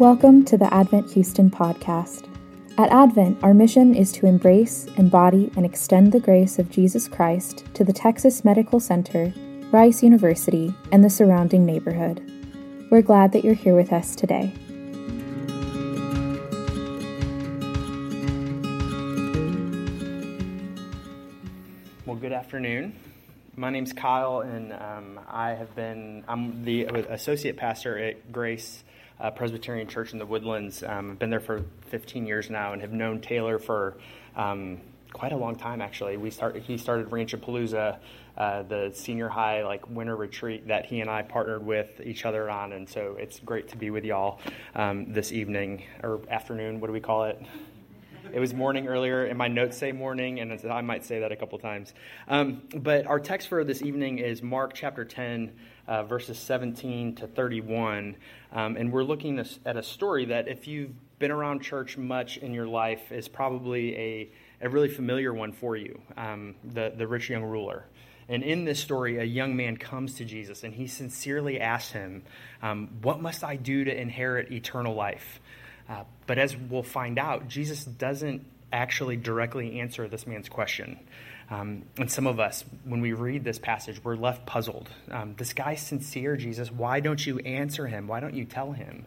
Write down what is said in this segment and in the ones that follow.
Welcome to the Advent Houston podcast. At Advent, our mission is to embrace, embody, and extend the grace of Jesus Christ to the Texas Medical Center, Rice University, and the surrounding neighborhood. We're glad that you're here with us today. Well, good afternoon. My name's Kyle, and um, I have been, I'm the associate pastor at Grace uh, Presbyterian Church in the Woodlands. Um, I've been there for 15 years now and have known Taylor for um, quite a long time, actually. We start, he started Ranchapalooza, uh, the senior high like winter retreat that he and I partnered with each other on, and so it's great to be with y'all um, this evening or afternoon. What do we call it? It was morning earlier, and my notes say morning, and I might say that a couple times. Um, but our text for this evening is Mark chapter 10, uh, verses 17 to 31. Um, and we're looking at a story that, if you've been around church much in your life, is probably a, a really familiar one for you um, the, the rich young ruler. And in this story, a young man comes to Jesus and he sincerely asks him, um, What must I do to inherit eternal life? Uh, but as we'll find out, Jesus doesn't actually directly answer this man's question. Um, and some of us, when we read this passage, we're left puzzled. Um, this guy's sincere, Jesus. Why don't you answer him? Why don't you tell him?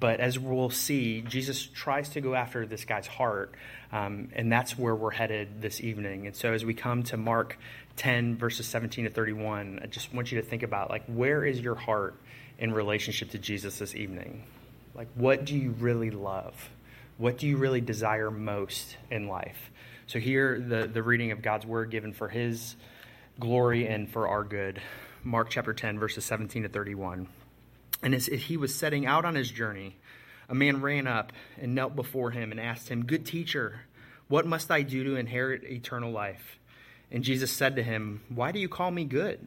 But as we'll see, Jesus tries to go after this guy's heart, um, and that's where we're headed this evening. And so, as we come to Mark 10, verses 17 to 31, I just want you to think about like, where is your heart in relationship to Jesus this evening? Like, what do you really love? What do you really desire most in life? So, here, the, the reading of God's word given for his glory and for our good. Mark chapter 10, verses 17 to 31. And as he was setting out on his journey, a man ran up and knelt before him and asked him, Good teacher, what must I do to inherit eternal life? And Jesus said to him, Why do you call me good?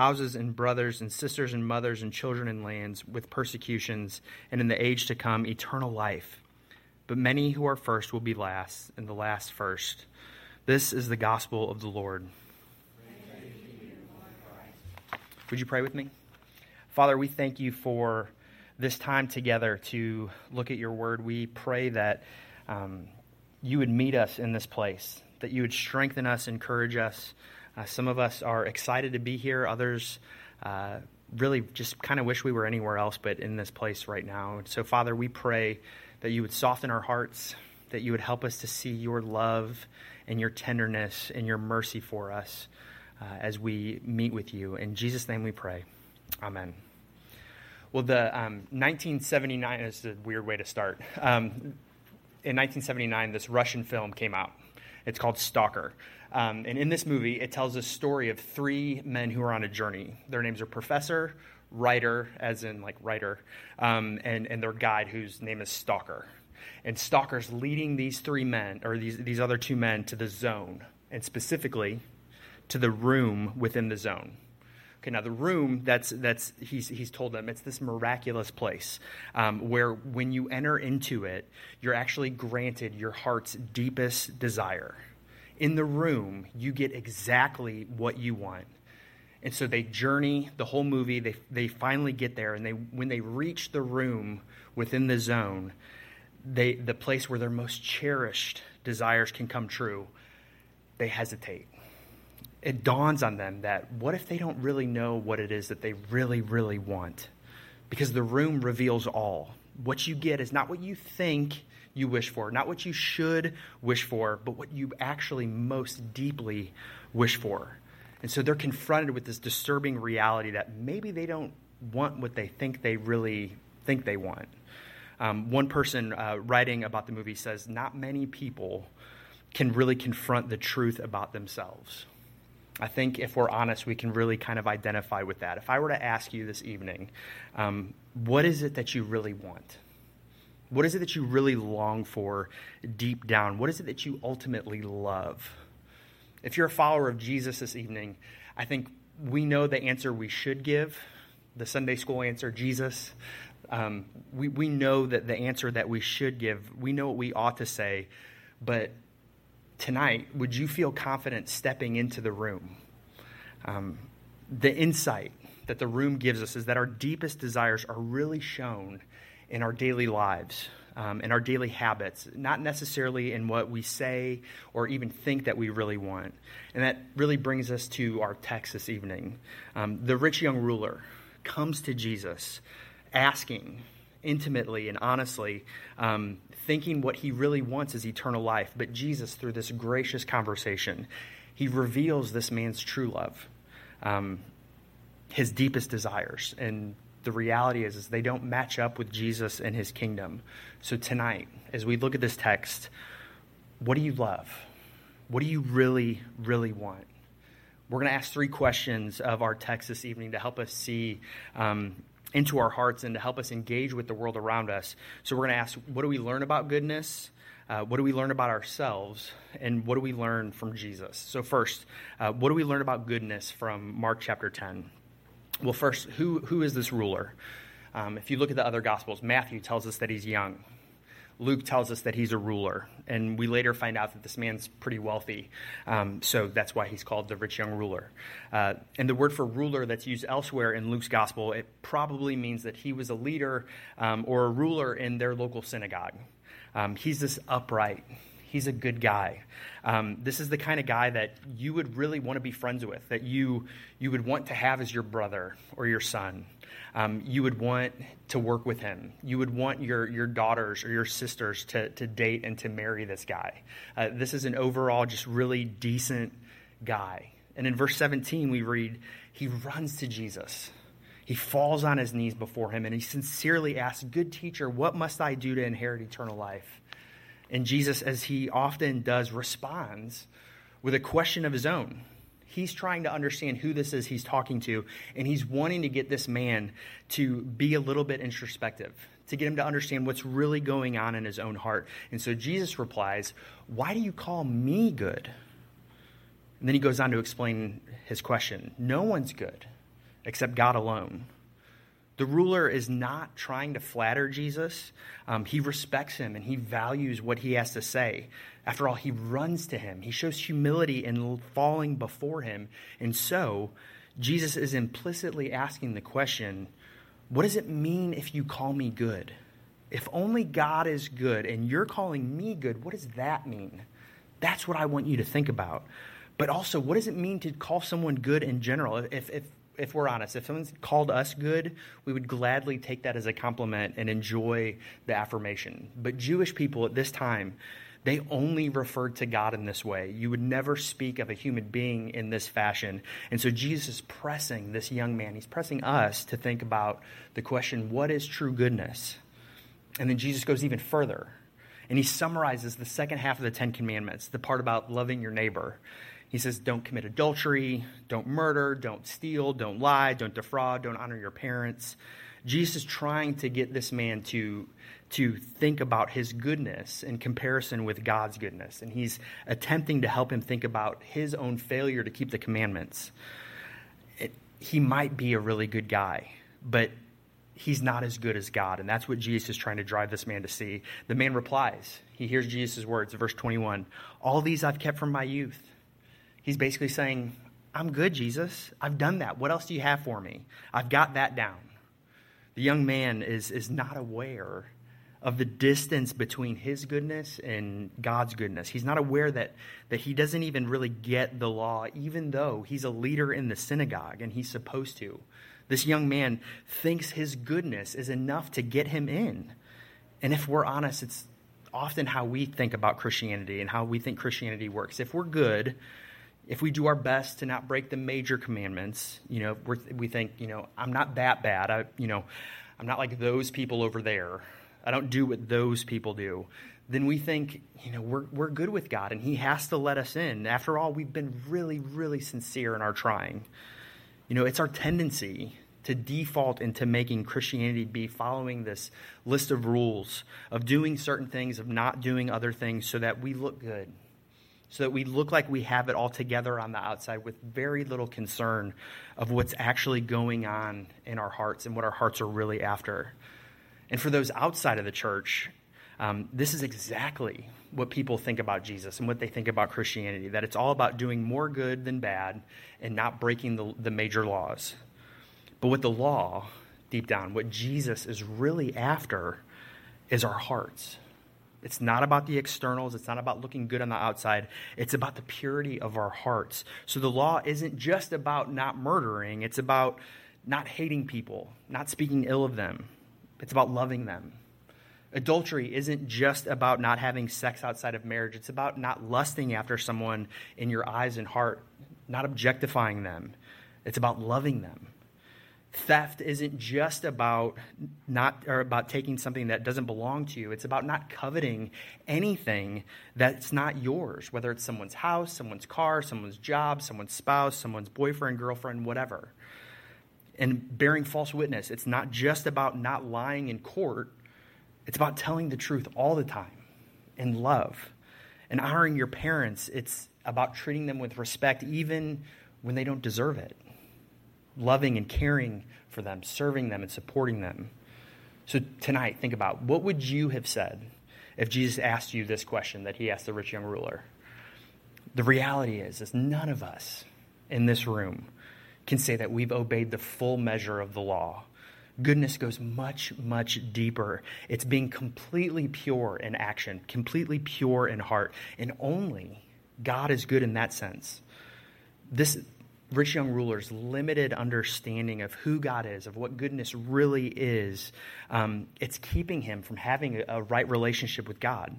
houses and brothers and sisters and mothers and children and lands with persecutions, and in the age to come, eternal life. But many who are first will be last, and the last first. This is the gospel of the Lord. Would you pray with me? Father, we thank you for this time together to look at your word. We pray that um, you would meet us in this place, that you would strengthen us, encourage us. Uh, some of us are excited to be here, others uh, really just kind of wish we were anywhere else but in this place right now. And so, Father, we pray that you would soften our hearts, that you would help us to see your love and your tenderness and your mercy for us uh, as we meet with you. In Jesus' name we pray. Amen. Well, the um, 1979 is a weird way to start. Um, in 1979, this Russian film came out. It's called Stalker. Um, and in this movie, it tells a story of three men who are on a journey. Their names are Professor, Writer, as in like writer, um, and, and their guide, whose name is Stalker. And Stalker's leading these three men, or these, these other two men, to the zone, and specifically to the room within the zone. Okay, now the room that's that's he's he's told them it's this miraculous place um, where when you enter into it, you're actually granted your heart's deepest desire. In the room, you get exactly what you want. And so they journey the whole movie. They, they finally get there, and they, when they reach the room within the zone, they, the place where their most cherished desires can come true, they hesitate. It dawns on them that what if they don't really know what it is that they really, really want? Because the room reveals all. What you get is not what you think you wish for, not what you should wish for, but what you actually most deeply wish for. And so they're confronted with this disturbing reality that maybe they don't want what they think they really think they want. Um, one person uh, writing about the movie says, Not many people can really confront the truth about themselves. I think if we're honest, we can really kind of identify with that. If I were to ask you this evening, um, what is it that you really want? What is it that you really long for deep down? What is it that you ultimately love? If you're a follower of Jesus this evening, I think we know the answer we should give, the Sunday school answer, Jesus. Um, we, we know that the answer that we should give, we know what we ought to say, but tonight, would you feel confident stepping into the room? Um, the insight that the room gives us is that our deepest desires are really shown in our daily lives, um, in our daily habits, not necessarily in what we say or even think that we really want. And that really brings us to our text this evening. Um, the rich young ruler comes to Jesus asking intimately and honestly, um, thinking what he really wants is eternal life. But Jesus, through this gracious conversation, he reveals this man's true love, um, his deepest desires. And the reality is, is they don't match up with Jesus and his kingdom. So tonight, as we look at this text, what do you love? What do you really, really want? We're going to ask three questions of our text this evening to help us see um, into our hearts and to help us engage with the world around us. So we're going to ask, what do we learn about goodness? Uh, what do we learn about ourselves? And what do we learn from Jesus? So, first, uh, what do we learn about goodness from Mark chapter 10? Well, first, who, who is this ruler? Um, if you look at the other Gospels, Matthew tells us that he's young. Luke tells us that he's a ruler, and we later find out that this man's pretty wealthy. Um, so that's why he's called the rich young ruler. Uh, and the word for ruler that's used elsewhere in Luke's gospel, it probably means that he was a leader um, or a ruler in their local synagogue. Um, he's this upright, he's a good guy. Um, this is the kind of guy that you would really want to be friends with, that you, you would want to have as your brother or your son um, you would want to work with him. You would want your, your daughters or your sisters to, to date and to marry this guy. Uh, this is an overall just really decent guy. And in verse 17, we read, He runs to Jesus. He falls on his knees before him and he sincerely asks, Good teacher, what must I do to inherit eternal life? And Jesus, as he often does, responds with a question of his own. He's trying to understand who this is he's talking to, and he's wanting to get this man to be a little bit introspective, to get him to understand what's really going on in his own heart. And so Jesus replies, Why do you call me good? And then he goes on to explain his question No one's good except God alone. The ruler is not trying to flatter Jesus. Um, he respects him and he values what he has to say. After all, he runs to him. He shows humility in falling before him. And so, Jesus is implicitly asking the question what does it mean if you call me good? If only God is good and you're calling me good, what does that mean? That's what I want you to think about. But also, what does it mean to call someone good in general? If, if if we're honest, if someone's called us good, we would gladly take that as a compliment and enjoy the affirmation. But Jewish people at this time, they only referred to God in this way. You would never speak of a human being in this fashion. And so Jesus is pressing this young man, he's pressing us to think about the question what is true goodness? And then Jesus goes even further. And he summarizes the second half of the Ten Commandments, the part about loving your neighbor. He says, don't commit adultery, don't murder, don't steal, don't lie, don't defraud, don't honor your parents. Jesus is trying to get this man to, to think about his goodness in comparison with God's goodness. And he's attempting to help him think about his own failure to keep the commandments. It, he might be a really good guy, but he's not as good as God. And that's what Jesus is trying to drive this man to see. The man replies, he hears Jesus' words, verse 21 All these I've kept from my youth. He's basically saying, I'm good, Jesus. I've done that. What else do you have for me? I've got that down. The young man is, is not aware of the distance between his goodness and God's goodness. He's not aware that, that he doesn't even really get the law, even though he's a leader in the synagogue and he's supposed to. This young man thinks his goodness is enough to get him in. And if we're honest, it's often how we think about Christianity and how we think Christianity works. If we're good, if we do our best to not break the major commandments, you know, we think, you know, I'm not that bad. I, you know, I'm not like those people over there. I don't do what those people do, then we think, you know, we're, we're good with God and He has to let us in. After all, we've been really, really sincere in our trying. You know, it's our tendency to default into making Christianity be following this list of rules, of doing certain things, of not doing other things, so that we look good, so that we look like we have it all together on the outside with very little concern of what's actually going on in our hearts and what our hearts are really after. And for those outside of the church, um, this is exactly what people think about Jesus and what they think about Christianity that it's all about doing more good than bad and not breaking the, the major laws. But with the law, deep down, what Jesus is really after is our hearts. It's not about the externals. It's not about looking good on the outside. It's about the purity of our hearts. So the law isn't just about not murdering, it's about not hating people, not speaking ill of them, it's about loving them. Adultery isn't just about not having sex outside of marriage, it's about not lusting after someone in your eyes and heart, not objectifying them. It's about loving them. Theft isn't just about not or about taking something that doesn't belong to you. It's about not coveting anything that's not yours, whether it's someone's house, someone's car, someone's job, someone's spouse, someone's boyfriend, girlfriend, whatever and bearing false witness. It's not just about not lying in court, it's about telling the truth all the time and love. And honoring your parents, it's about treating them with respect even when they don't deserve it. Loving and caring for them, serving them and supporting them. So tonight, think about what would you have said if Jesus asked you this question that he asked the rich young ruler? The reality is, is none of us in this room can say that we've obeyed the full measure of the law. Goodness goes much, much deeper. It's being completely pure in action, completely pure in heart, and only God is good in that sense. This rich young ruler's limited understanding of who God is, of what goodness really is, um, it's keeping him from having a, a right relationship with God.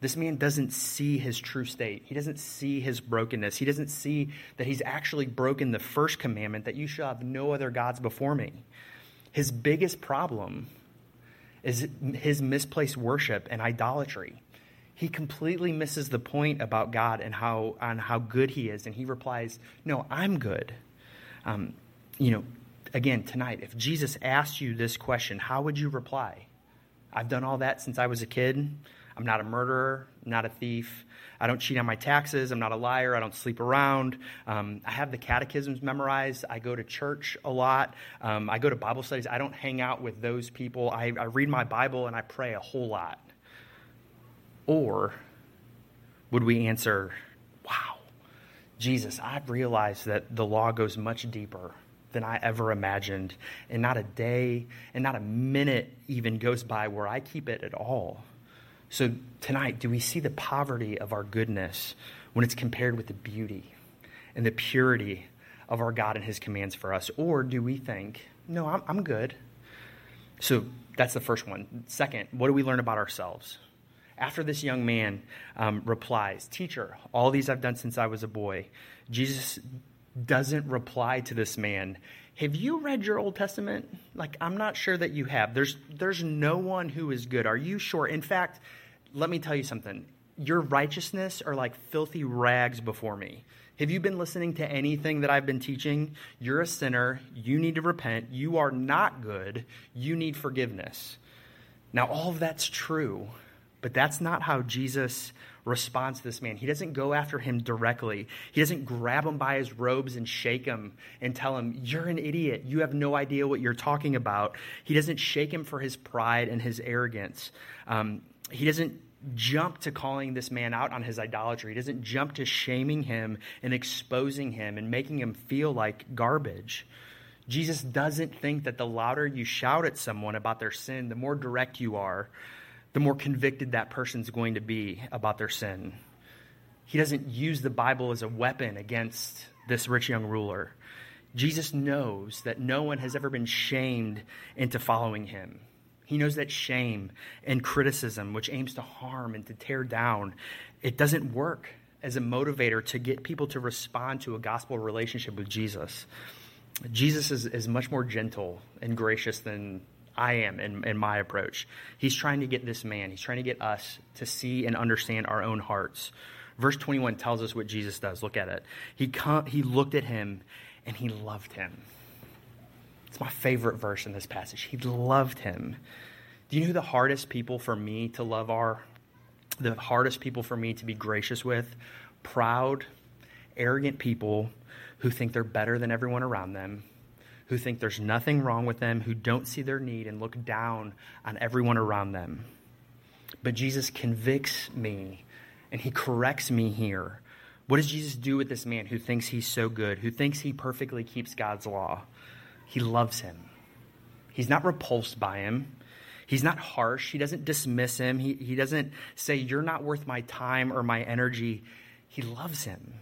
This man doesn't see his true state. He doesn't see his brokenness. He doesn't see that he's actually broken the first commandment that you shall have no other gods before me. His biggest problem is his misplaced worship and idolatry. He completely misses the point about God and how, on how good he is. And he replies, No, I'm good. Um, you know, again, tonight, if Jesus asked you this question, how would you reply? I've done all that since I was a kid. I'm not a murderer, I'm not a thief. I don't cheat on my taxes. I'm not a liar. I don't sleep around. Um, I have the catechisms memorized. I go to church a lot. Um, I go to Bible studies. I don't hang out with those people. I, I read my Bible and I pray a whole lot. Or would we answer, wow, Jesus, I've realized that the law goes much deeper than I ever imagined. And not a day and not a minute even goes by where I keep it at all. So, tonight, do we see the poverty of our goodness when it's compared with the beauty and the purity of our God and His commands for us? Or do we think, no, I'm, I'm good? So, that's the first one. Second, what do we learn about ourselves? After this young man um, replies, Teacher, all these I've done since I was a boy, Jesus doesn't reply to this man, Have you read your Old Testament? Like, I'm not sure that you have. There's, there's no one who is good. Are you sure? In fact, let me tell you something. Your righteousness are like filthy rags before me. Have you been listening to anything that I've been teaching? You're a sinner. You need to repent. You are not good. You need forgiveness. Now, all of that's true, But that's not how Jesus responds to this man. He doesn't go after him directly. He doesn't grab him by his robes and shake him and tell him, You're an idiot. You have no idea what you're talking about. He doesn't shake him for his pride and his arrogance. Um, he doesn't jump to calling this man out on his idolatry. He doesn't jump to shaming him and exposing him and making him feel like garbage. Jesus doesn't think that the louder you shout at someone about their sin, the more direct you are, the more convicted that person's going to be about their sin. He doesn't use the Bible as a weapon against this rich young ruler. Jesus knows that no one has ever been shamed into following him. He knows that shame and criticism, which aims to harm and to tear down, it doesn't work as a motivator to get people to respond to a gospel relationship with Jesus. Jesus is, is much more gentle and gracious than I am in, in my approach. He's trying to get this man, he's trying to get us to see and understand our own hearts. Verse 21 tells us what Jesus does. Look at it. He, he looked at him and he loved him. It's my favorite verse in this passage. He loved him. Do you know who the hardest people for me to love are? The hardest people for me to be gracious with? Proud, arrogant people who think they're better than everyone around them, who think there's nothing wrong with them, who don't see their need and look down on everyone around them. But Jesus convicts me and he corrects me here. What does Jesus do with this man who thinks he's so good, who thinks he perfectly keeps God's law? He loves him. He's not repulsed by him. He's not harsh. He doesn't dismiss him. He, he doesn't say, You're not worth my time or my energy. He loves him.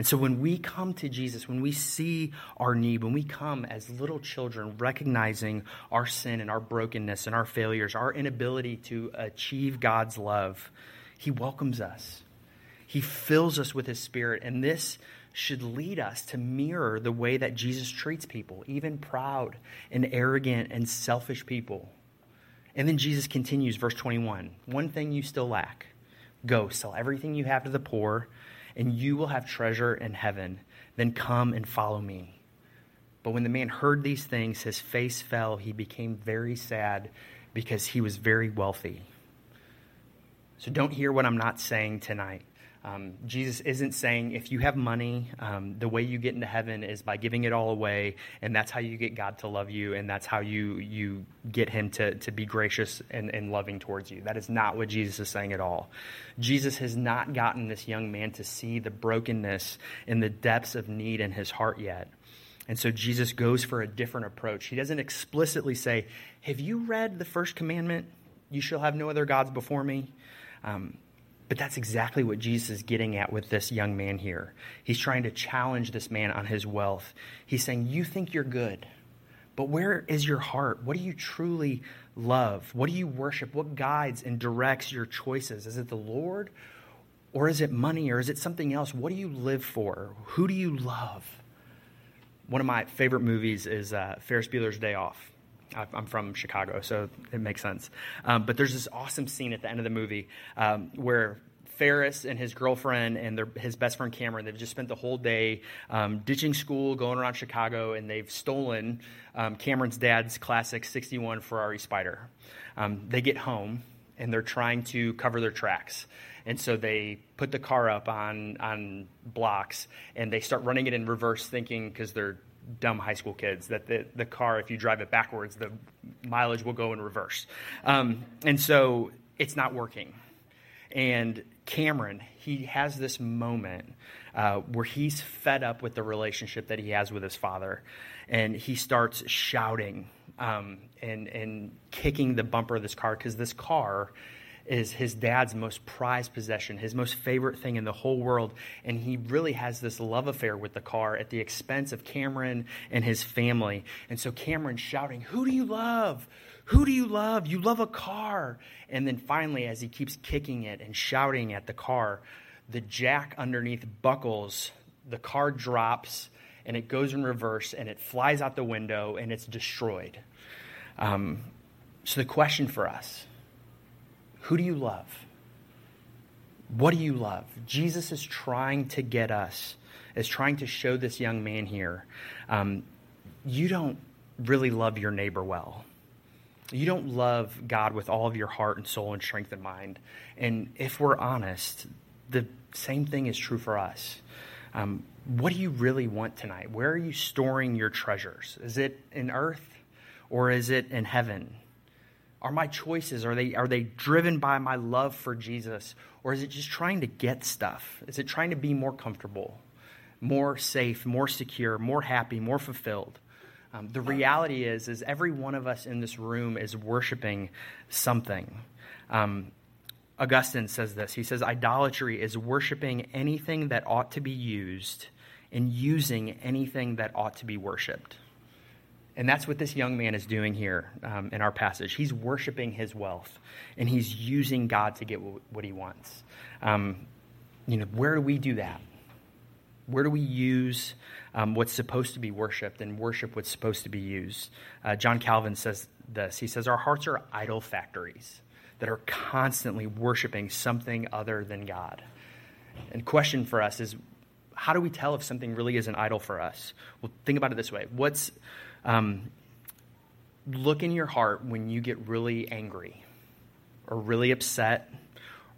And so when we come to Jesus, when we see our need, when we come as little children, recognizing our sin and our brokenness and our failures, our inability to achieve God's love, He welcomes us. He fills us with His Spirit. And this should lead us to mirror the way that Jesus treats people, even proud and arrogant and selfish people. And then Jesus continues, verse 21 One thing you still lack go, sell everything you have to the poor, and you will have treasure in heaven. Then come and follow me. But when the man heard these things, his face fell. He became very sad because he was very wealthy. So don't hear what I'm not saying tonight. Um, Jesus isn't saying if you have money, um, the way you get into heaven is by giving it all away, and that's how you get God to love you, and that's how you you get Him to to be gracious and, and loving towards you. That is not what Jesus is saying at all. Jesus has not gotten this young man to see the brokenness and the depths of need in his heart yet. And so Jesus goes for a different approach. He doesn't explicitly say, Have you read the first commandment? You shall have no other gods before me. Um, but that's exactly what Jesus is getting at with this young man here. He's trying to challenge this man on his wealth. He's saying, You think you're good, but where is your heart? What do you truly love? What do you worship? What guides and directs your choices? Is it the Lord? Or is it money? Or is it something else? What do you live for? Who do you love? One of my favorite movies is uh, Ferris Bueller's Day Off. I'm from Chicago, so it makes sense. Um, but there's this awesome scene at the end of the movie um, where Ferris and his girlfriend and their, his best friend Cameron, they've just spent the whole day um, ditching school, going around Chicago, and they've stolen um, Cameron's dad's classic 61 Ferrari Spider. Um, they get home and they're trying to cover their tracks. And so they put the car up on, on blocks and they start running it in reverse, thinking because they're dumb high school kids that the, the car, if you drive it backwards, the mileage will go in reverse. Um, and so it's not working. And Cameron, he has this moment uh, where he's fed up with the relationship that he has with his father. And he starts shouting um, and, and kicking the bumper of this car because this car is his dad's most prized possession, his most favorite thing in the whole world. And he really has this love affair with the car at the expense of Cameron and his family. And so Cameron's shouting, Who do you love? Who do you love? You love a car. And then finally, as he keeps kicking it and shouting at the car, the jack underneath buckles, the car drops, and it goes in reverse, and it flies out the window, and it's destroyed. Um, so, the question for us who do you love? What do you love? Jesus is trying to get us, is trying to show this young man here. Um, you don't really love your neighbor well. You don't love God with all of your heart and soul and strength and mind. And if we're honest, the same thing is true for us. Um, what do you really want tonight? Where are you storing your treasures? Is it in earth or is it in heaven? Are my choices are they are they driven by my love for Jesus or is it just trying to get stuff? Is it trying to be more comfortable, more safe, more secure, more happy, more fulfilled? Um, the reality is, is every one of us in this room is worshiping something. Um, Augustine says this. He says, Idolatry is worshiping anything that ought to be used and using anything that ought to be worshiped. And that's what this young man is doing here um, in our passage. He's worshiping his wealth, and he's using God to get what he wants. Um, you know, where do we do that? Where do we use um, what's supposed to be worshiped and worship what's supposed to be used? Uh, John Calvin says this. He says, Our hearts are idol factories that are constantly worshiping something other than God. And question for us is how do we tell if something really is an idol for us? Well, think about it this way. What's um, look in your heart when you get really angry or really upset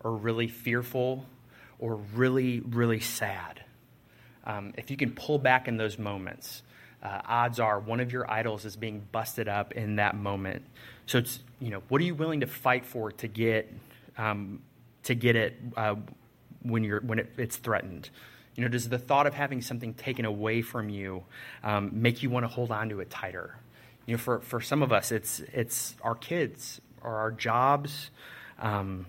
or really fearful or really, really sad. Um, if you can pull back in those moments, uh, odds are one of your idols is being busted up in that moment. So it's you know what are you willing to fight for to get um, to get it uh, when you're when it, it's threatened. You know, does the thought of having something taken away from you um, make you want to hold on to it tighter? You know, for, for some of us, it's it's our kids or our jobs, um,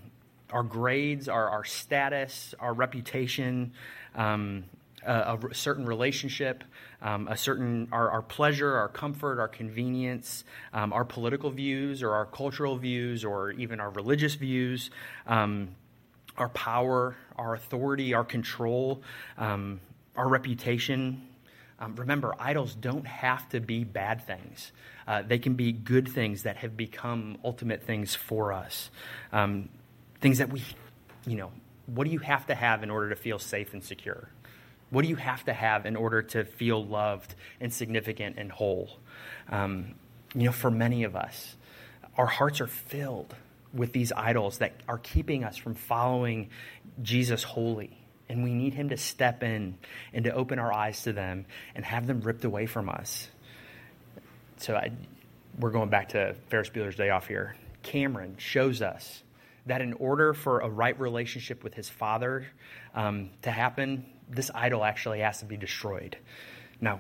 our grades, our, our status, our reputation, um, a, a, certain relationship, um, a certain our, our, pleasure, our comfort, our convenience, um, our political views or our cultural views or even our religious views, um, our power, our authority, our control, um, our reputation. Um, remember, idols don't have to be bad things. Uh, they can be good things that have become ultimate things for us. Um, things that we, you know, what do you have to have in order to feel safe and secure? What do you have to have in order to feel loved and significant and whole? Um, you know, for many of us, our hearts are filled with these idols that are keeping us from following Jesus wholly. And we need him to step in and to open our eyes to them and have them ripped away from us. So I, we're going back to Ferris Bueller's Day Off here. Cameron shows us that in order for a right relationship with his father um, to happen, this idol actually has to be destroyed. Now,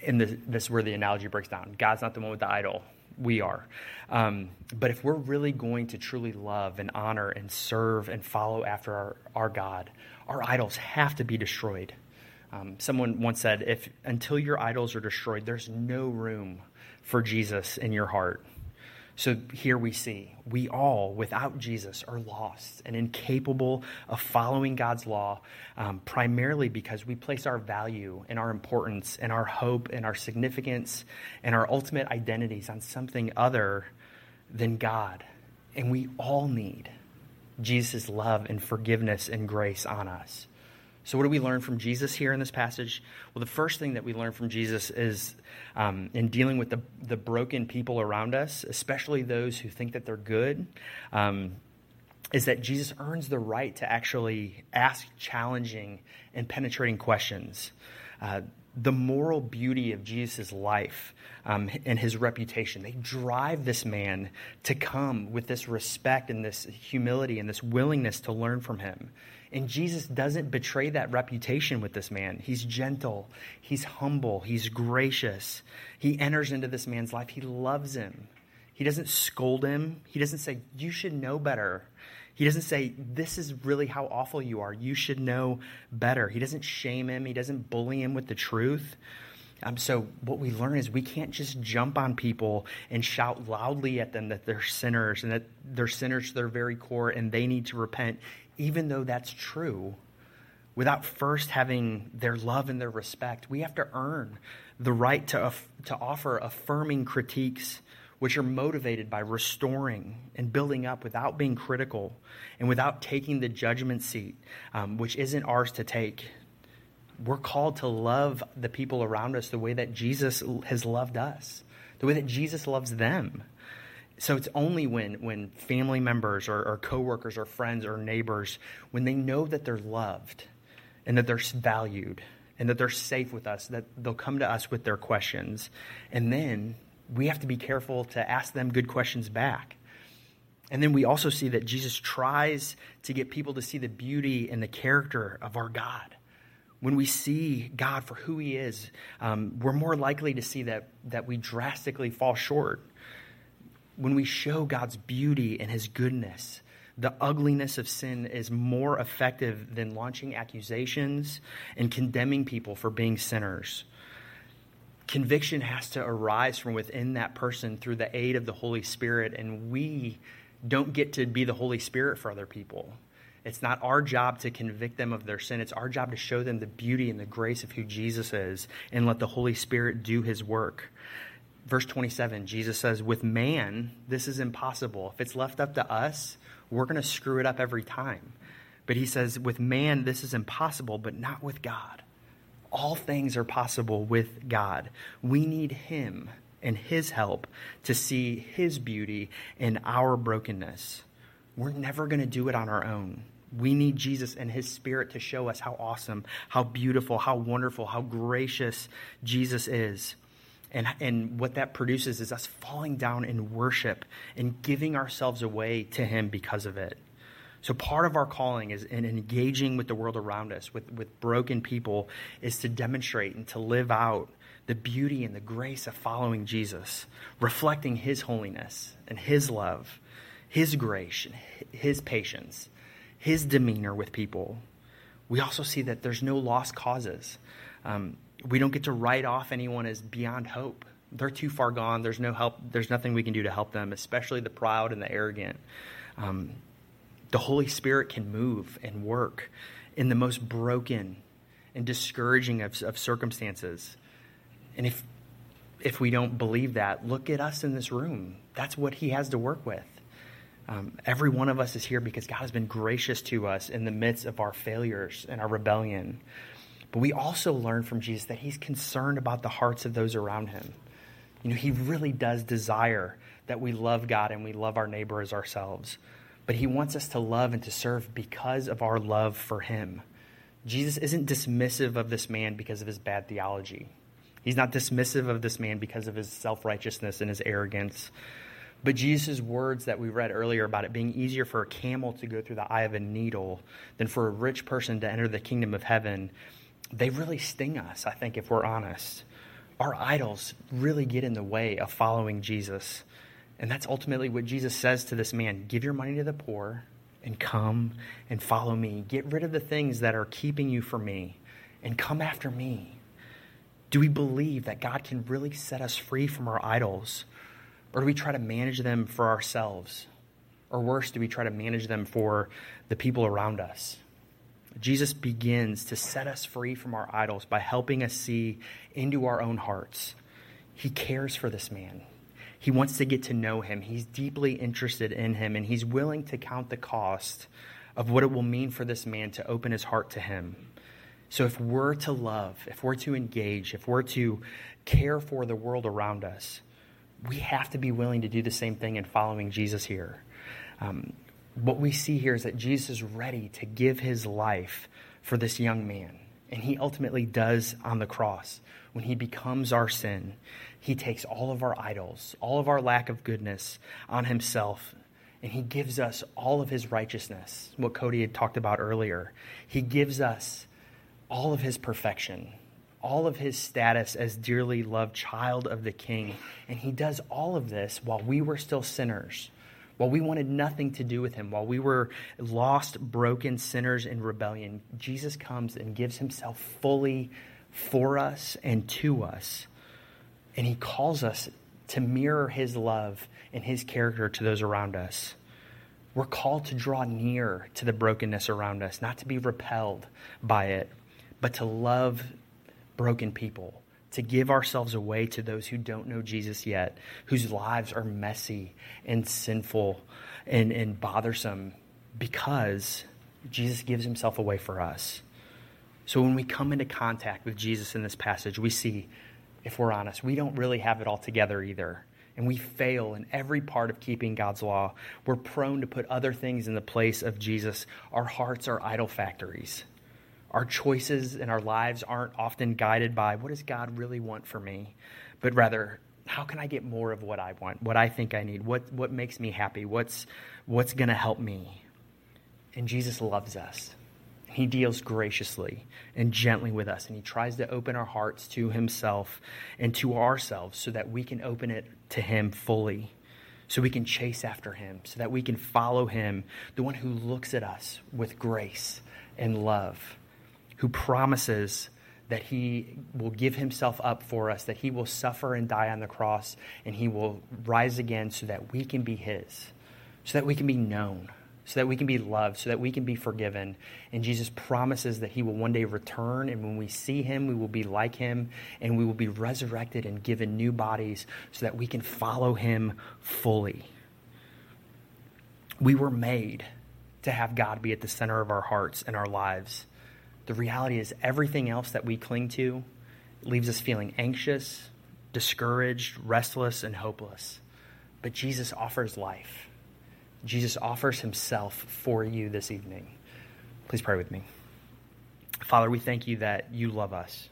in this, this is where the analogy breaks down. God's not the one with the idol. We are. Um, but if we're really going to truly love and honor and serve and follow after our, our God, our idols have to be destroyed. Um, someone once said, if until your idols are destroyed, there's no room for Jesus in your heart. So here we see we all, without Jesus, are lost and incapable of following God's law, um, primarily because we place our value and our importance and our hope and our significance and our ultimate identities on something other than God. And we all need Jesus' love and forgiveness and grace on us. So, what do we learn from Jesus here in this passage? Well, the first thing that we learn from Jesus is um, in dealing with the, the broken people around us, especially those who think that they're good, um, is that Jesus earns the right to actually ask challenging and penetrating questions. Uh, the moral beauty of Jesus' life um, and his reputation. They drive this man to come with this respect and this humility and this willingness to learn from him. And Jesus doesn't betray that reputation with this man. He's gentle, he's humble, he's gracious. He enters into this man's life, he loves him. He doesn't scold him, he doesn't say, You should know better. He doesn't say, This is really how awful you are. You should know better. He doesn't shame him, he doesn't bully him with the truth. Um, so, what we learn is we can't just jump on people and shout loudly at them that they're sinners and that they're sinners to their very core and they need to repent even though that's true, without first having their love and their respect, we have to earn the right to, to offer affirming critiques which are motivated by restoring and building up without being critical and without taking the judgment seat, um, which isn't ours to take. We're called to love the people around us the way that Jesus has loved us, the way that Jesus loves them. So it's only when, when family members or, or coworkers or friends or neighbors, when they know that they're loved and that they're valued and that they're safe with us, that they'll come to us with their questions. And then we have to be careful to ask them good questions back. And then we also see that Jesus tries to get people to see the beauty and the character of our God. When we see God for who He is, um, we're more likely to see that, that we drastically fall short. When we show God's beauty and His goodness, the ugliness of sin is more effective than launching accusations and condemning people for being sinners. Conviction has to arise from within that person through the aid of the Holy Spirit, and we don't get to be the Holy Spirit for other people. It's not our job to convict them of their sin. It's our job to show them the beauty and the grace of who Jesus is and let the Holy Spirit do his work. Verse 27, Jesus says, With man, this is impossible. If it's left up to us, we're going to screw it up every time. But he says, With man, this is impossible, but not with God. All things are possible with God. We need him and his help to see his beauty in our brokenness. We're never going to do it on our own. We need Jesus and his spirit to show us how awesome, how beautiful, how wonderful, how gracious Jesus is. And, and what that produces is us falling down in worship and giving ourselves away to him because of it. So part of our calling is in engaging with the world around us, with, with broken people, is to demonstrate and to live out the beauty and the grace of following Jesus, reflecting his holiness and his love, his grace, and his patience, his demeanor with people. We also see that there's no lost causes. Um, we don't get to write off anyone as beyond hope. They're too far gone. There's no help. There's nothing we can do to help them, especially the proud and the arrogant. Um, the Holy Spirit can move and work in the most broken and discouraging of, of circumstances. And if if we don't believe that, look at us in this room. That's what He has to work with. Um, every one of us is here because God has been gracious to us in the midst of our failures and our rebellion. But we also learn from Jesus that he's concerned about the hearts of those around him. You know, he really does desire that we love God and we love our neighbor as ourselves. But he wants us to love and to serve because of our love for him. Jesus isn't dismissive of this man because of his bad theology. He's not dismissive of this man because of his self righteousness and his arrogance. But Jesus' words that we read earlier about it being easier for a camel to go through the eye of a needle than for a rich person to enter the kingdom of heaven, they really sting us, I think, if we're honest. Our idols really get in the way of following Jesus. And that's ultimately what Jesus says to this man give your money to the poor and come and follow me. Get rid of the things that are keeping you from me and come after me. Do we believe that God can really set us free from our idols? Or do we try to manage them for ourselves? Or worse, do we try to manage them for the people around us? Jesus begins to set us free from our idols by helping us see into our own hearts. He cares for this man. He wants to get to know him. He's deeply interested in him, and he's willing to count the cost of what it will mean for this man to open his heart to him. So, if we're to love, if we're to engage, if we're to care for the world around us, we have to be willing to do the same thing in following Jesus here. Um, what we see here is that Jesus is ready to give his life for this young man. And he ultimately does on the cross. When he becomes our sin, he takes all of our idols, all of our lack of goodness on himself, and he gives us all of his righteousness, what Cody had talked about earlier. He gives us all of his perfection, all of his status as dearly loved child of the king. And he does all of this while we were still sinners, while we wanted nothing to do with him, while we were lost, broken sinners in rebellion. Jesus comes and gives himself fully for us and to us. And he calls us to mirror his love and his character to those around us. We're called to draw near to the brokenness around us, not to be repelled by it, but to love broken people, to give ourselves away to those who don't know Jesus yet, whose lives are messy and sinful and, and bothersome because Jesus gives himself away for us. So when we come into contact with Jesus in this passage, we see, if we're honest, we don't really have it all together either. and we fail in every part of keeping God's law. We're prone to put other things in the place of Jesus. Our hearts are idol factories. Our choices in our lives aren't often guided by what does God really want for me, but rather, how can I get more of what I want, what I think I need, what, what makes me happy, what's, what's going to help me? And Jesus loves us. And he deals graciously and gently with us, and He tries to open our hearts to Himself and to ourselves so that we can open it to Him fully, so we can chase after Him, so that we can follow Him, the one who looks at us with grace and love, who promises that He will give Himself up for us, that He will suffer and die on the cross, and He will rise again so that we can be His, so that we can be known so that we can be loved, so that we can be forgiven. And Jesus promises that he will one day return, and when we see him, we will be like him, and we will be resurrected and given new bodies so that we can follow him fully. We were made to have God be at the center of our hearts and our lives. The reality is, everything else that we cling to leaves us feeling anxious, discouraged, restless, and hopeless. But Jesus offers life. Jesus offers himself for you this evening. Please pray with me. Father, we thank you that you love us.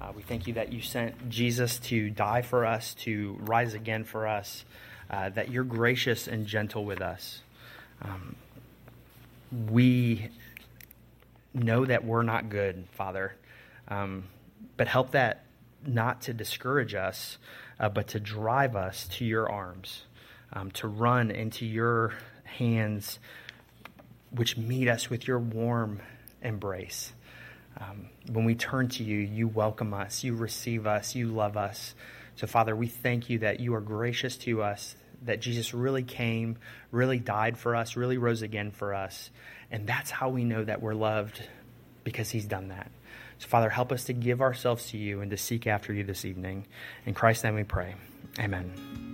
Uh, we thank you that you sent Jesus to die for us, to rise again for us, uh, that you're gracious and gentle with us. Um, we know that we're not good, Father, um, but help that not to discourage us, uh, but to drive us to your arms um, to run into your hands, which meet us with your warm embrace. Um, when we turn to you, you welcome us, you receive us, you love us. So, Father, we thank you that you are gracious to us, that Jesus really came, really died for us, really rose again for us. And that's how we know that we're loved because he's done that. So, Father, help us to give ourselves to you and to seek after you this evening. In Christ's name we pray. Amen.